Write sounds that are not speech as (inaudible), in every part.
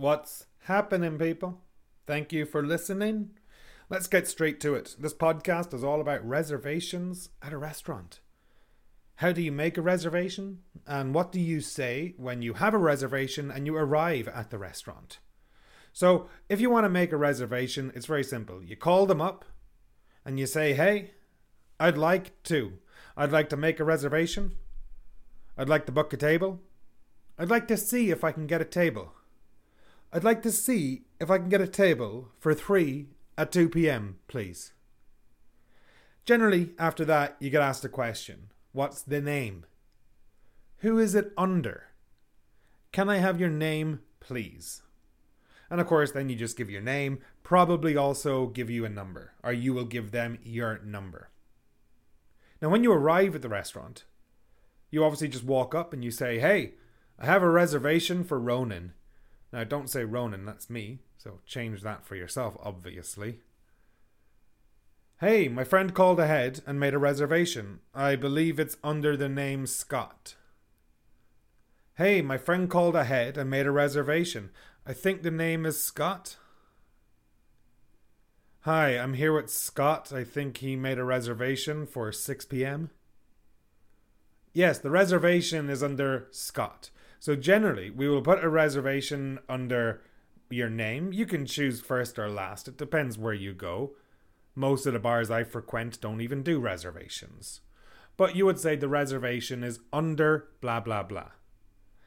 What's happening, people? Thank you for listening. Let's get straight to it. This podcast is all about reservations at a restaurant. How do you make a reservation? And what do you say when you have a reservation and you arrive at the restaurant? So, if you want to make a reservation, it's very simple. You call them up and you say, Hey, I'd like to. I'd like to make a reservation. I'd like to book a table. I'd like to see if I can get a table. I'd like to see if I can get a table for three at 2 pm, please. Generally, after that, you get asked a question What's the name? Who is it under? Can I have your name, please? And of course, then you just give your name, probably also give you a number, or you will give them your number. Now, when you arrive at the restaurant, you obviously just walk up and you say, Hey, I have a reservation for Ronan. Now, don't say Ronan, that's me, so change that for yourself, obviously. Hey, my friend called ahead and made a reservation. I believe it's under the name Scott. Hey, my friend called ahead and made a reservation. I think the name is Scott. Hi, I'm here with Scott. I think he made a reservation for 6 p.m. Yes, the reservation is under Scott. So generally, we will put a reservation under your name. You can choose first or last. It depends where you go. Most of the bars I frequent don't even do reservations. But you would say the reservation is under blah blah blah.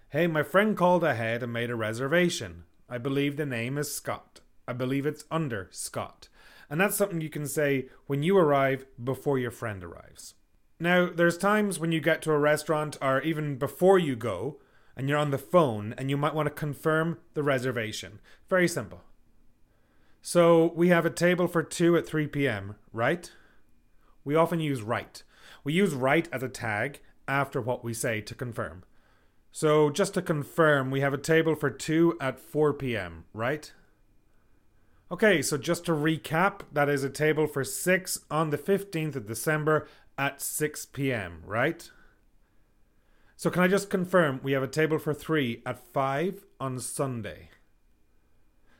Hey, my friend called ahead and made a reservation. I believe the name is Scott. I believe it's under Scott. And that's something you can say when you arrive before your friend arrives. Now, there's times when you get to a restaurant or even before you go and you're on the phone and you might want to confirm the reservation. Very simple. So, we have a table for 2 at 3 p.m., right? We often use right. We use right as a tag after what we say to confirm. So, just to confirm, we have a table for 2 at 4 pm, right? Okay, so just to recap, that is a table for 6 on the 15th of December at 6 pm, right? So, can I just confirm we have a table for 3 at 5 on Sunday?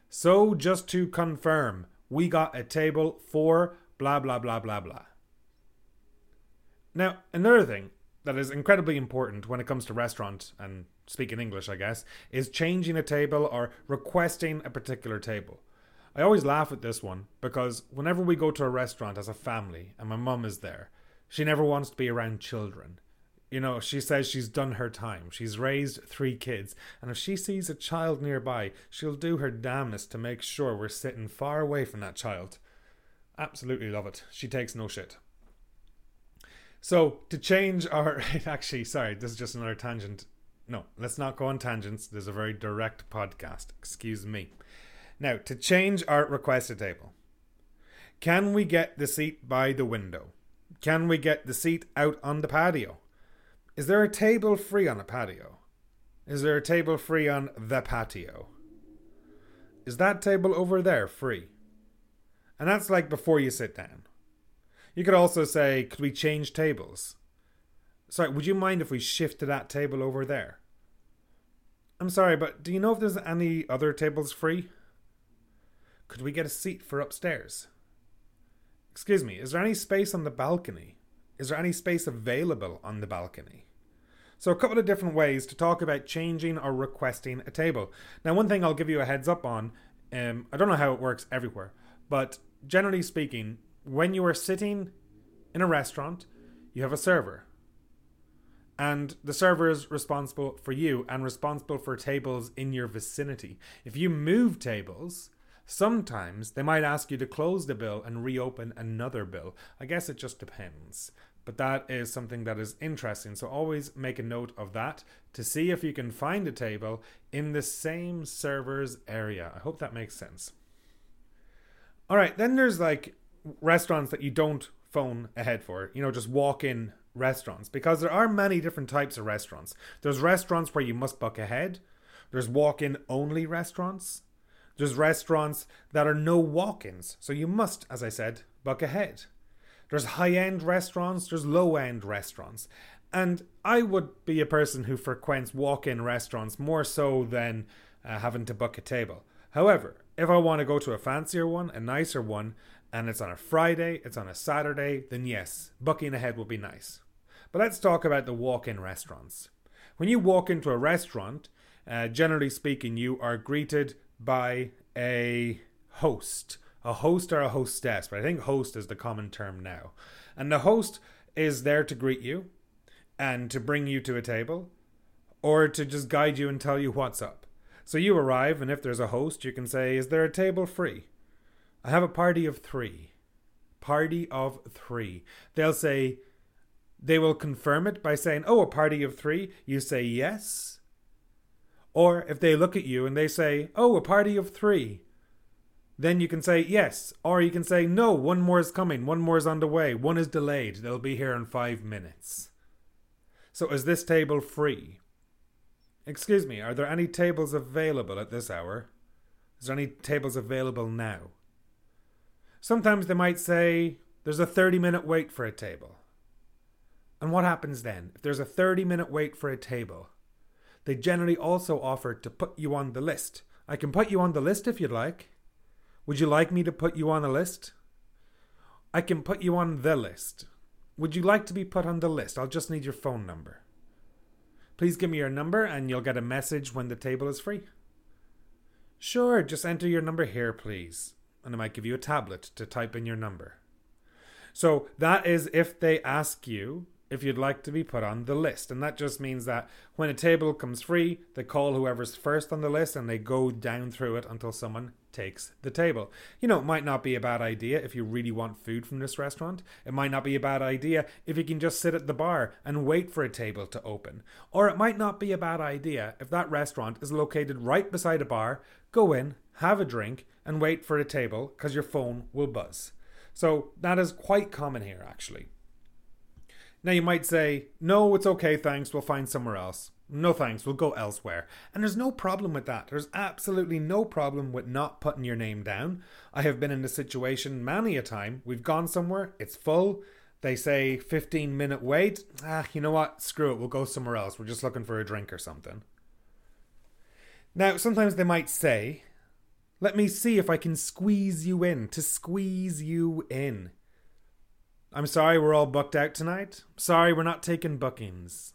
So, just to confirm, we got a table for blah blah blah blah blah. Now, another thing, that is incredibly important when it comes to restaurant and speaking English, I guess, is changing a table or requesting a particular table. I always laugh at this one because whenever we go to a restaurant as a family and my mum is there, she never wants to be around children. You know, she says she's done her time. She's raised three kids, and if she sees a child nearby, she'll do her damnedest to make sure we're sitting far away from that child. Absolutely love it. She takes no shit. So to change our (laughs) actually, sorry, this is just another tangent. No, let's not go on tangents. There's a very direct podcast. Excuse me. Now, to change our requested table. Can we get the seat by the window? Can we get the seat out on the patio? Is there a table free on a patio? Is there a table free on the patio? Is that table over there free? And that's like before you sit down. You could also say, could we change tables? Sorry, would you mind if we shift to that table over there? I'm sorry, but do you know if there's any other tables free? Could we get a seat for upstairs? Excuse me, is there any space on the balcony? Is there any space available on the balcony? So, a couple of different ways to talk about changing or requesting a table. Now, one thing I'll give you a heads up on um, I don't know how it works everywhere, but generally speaking, when you are sitting in a restaurant, you have a server. And the server is responsible for you and responsible for tables in your vicinity. If you move tables, sometimes they might ask you to close the bill and reopen another bill. I guess it just depends. But that is something that is interesting. So always make a note of that to see if you can find a table in the same server's area. I hope that makes sense. All right, then there's like restaurants that you don't phone ahead for, you know, just walk in restaurants because there are many different types of restaurants. There's restaurants where you must book ahead, there's walk in only restaurants, there's restaurants that are no walk ins, so you must, as I said, book ahead. There's high end restaurants, there's low end restaurants. And I would be a person who frequents walk in restaurants more so than uh, having to book a table. However, if I want to go to a fancier one, a nicer one, and it's on a Friday, it's on a Saturday, then yes, booking ahead would be nice. But let's talk about the walk in restaurants. When you walk into a restaurant, uh, generally speaking, you are greeted by a host. A host or a hostess, but I think host is the common term now. And the host is there to greet you and to bring you to a table or to just guide you and tell you what's up. So you arrive, and if there's a host, you can say, Is there a table free? I have a party of three. Party of three. They'll say, they will confirm it by saying, Oh, a party of three. You say yes. Or if they look at you and they say, Oh, a party of three. Then you can say yes. Or you can say, No, one more is coming. One more is on the way. One is delayed. They'll be here in five minutes. So is this table free? Excuse me, are there any tables available at this hour? Is there any tables available now? Sometimes they might say, There's a 30 minute wait for a table. And what happens then? If there's a 30 minute wait for a table, they generally also offer to put you on the list. I can put you on the list if you'd like. Would you like me to put you on a list? I can put you on the list. Would you like to be put on the list? I'll just need your phone number. Please give me your number and you'll get a message when the table is free. Sure, just enter your number here, please. And I might give you a tablet to type in your number. So that is if they ask you if you'd like to be put on the list. And that just means that when a table comes free, they call whoever's first on the list and they go down through it until someone takes the table. You know, it might not be a bad idea if you really want food from this restaurant. It might not be a bad idea if you can just sit at the bar and wait for a table to open. Or it might not be a bad idea if that restaurant is located right beside a bar, go in, have a drink, and wait for a table because your phone will buzz. So that is quite common here, actually. Now you might say, no, it's okay, thanks, we'll find somewhere else. No thanks, we'll go elsewhere. And there's no problem with that. There's absolutely no problem with not putting your name down. I have been in the situation many a time. We've gone somewhere, it's full. They say 15 minute wait. Ah, you know what? Screw it, we'll go somewhere else. We're just looking for a drink or something. Now, sometimes they might say, let me see if I can squeeze you in, to squeeze you in. I'm sorry we're all booked out tonight. Sorry we're not taking bookings.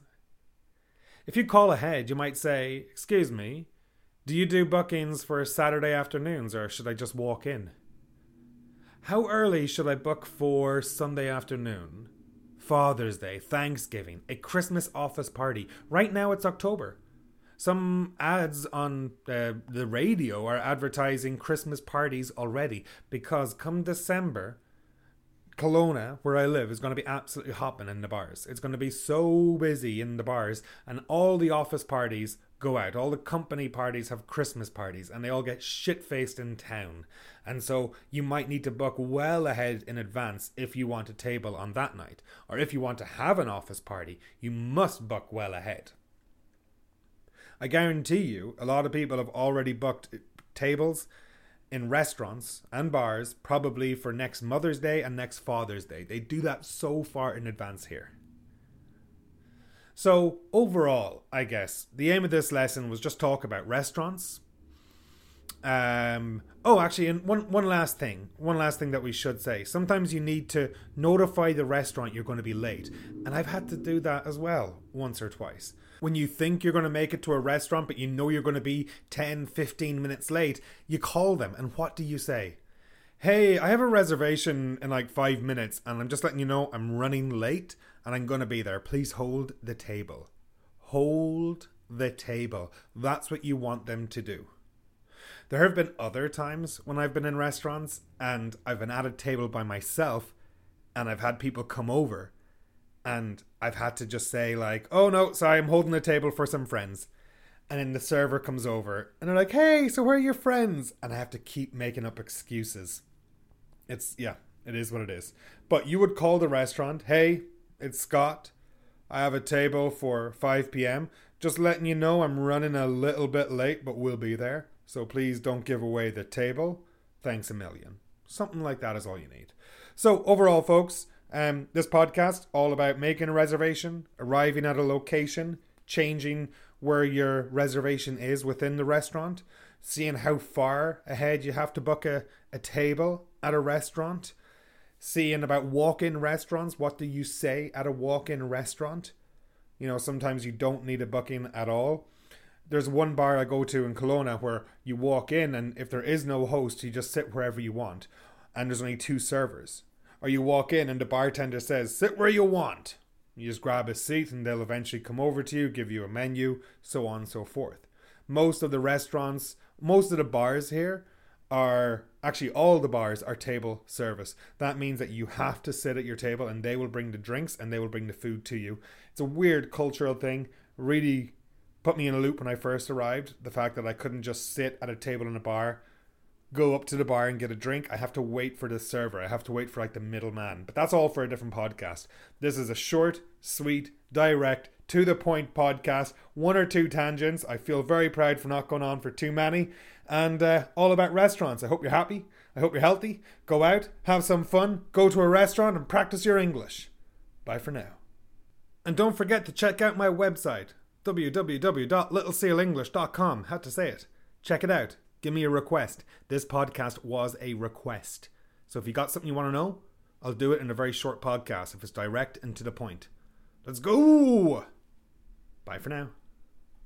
If you call ahead, you might say, Excuse me, do you do bookings for Saturday afternoons or should I just walk in? How early should I book for Sunday afternoon? Father's Day, Thanksgiving, a Christmas office party. Right now it's October. Some ads on uh, the radio are advertising Christmas parties already because come December, Kelowna, where I live, is going to be absolutely hopping in the bars. It's going to be so busy in the bars, and all the office parties go out. All the company parties have Christmas parties, and they all get shit faced in town. And so you might need to book well ahead in advance if you want a table on that night. Or if you want to have an office party, you must book well ahead. I guarantee you, a lot of people have already booked tables in restaurants and bars, probably for next Mother's Day and next Father's Day. They do that so far in advance here. So, overall, I guess the aim of this lesson was just talk about restaurants. Um, oh, actually, and one one last thing, one last thing that we should say. Sometimes you need to notify the restaurant you're going to be late, and I've had to do that as well once or twice when you think you're going to make it to a restaurant, but you know you're going to be 10, 15 minutes late, you call them, and what do you say? Hey, I have a reservation in like five minutes, and I'm just letting you know I'm running late and I'm going to be there. Please hold the table. Hold the table. That's what you want them to do. There have been other times when I've been in restaurants and I've been at a table by myself and I've had people come over and I've had to just say like, "Oh no, sorry, I'm holding the table for some friends." And then the server comes over and they're like, "Hey, so where are your friends?" And I have to keep making up excuses. It's yeah, it is what it is. But you would call the restaurant, "Hey, it's Scott. I have a table for 5 p.m. Just letting you know I'm running a little bit late, but we'll be there. So please don't give away the table. Thanks a million." Something like that is all you need. So overall, folks, um, this podcast all about making a reservation, arriving at a location, changing where your reservation is within the restaurant, seeing how far ahead you have to book a, a table at a restaurant, seeing about walk in restaurants. What do you say at a walk in restaurant? You know, sometimes you don't need a booking at all. There's one bar I go to in Kelowna where you walk in, and if there is no host, you just sit wherever you want, and there's only two servers. Or you walk in, and the bartender says, Sit where you want. You just grab a seat, and they'll eventually come over to you, give you a menu, so on and so forth. Most of the restaurants, most of the bars here are actually all the bars are table service. That means that you have to sit at your table and they will bring the drinks and they will bring the food to you. It's a weird cultural thing. Really put me in a loop when I first arrived. The fact that I couldn't just sit at a table in a bar, go up to the bar and get a drink. I have to wait for the server. I have to wait for like the middleman. But that's all for a different podcast. This is a short, sweet, direct, to the point podcast. One or two tangents. I feel very proud for not going on for too many. And uh, all about restaurants. I hope you're happy. I hope you're healthy. Go out, have some fun, go to a restaurant and practice your English. Bye for now. And don't forget to check out my website, www.littlesealenglish.com. How to say it. Check it out. Give me a request. This podcast was a request. So if you got something you want to know, I'll do it in a very short podcast if it's direct and to the point. Let's go! Bye for now.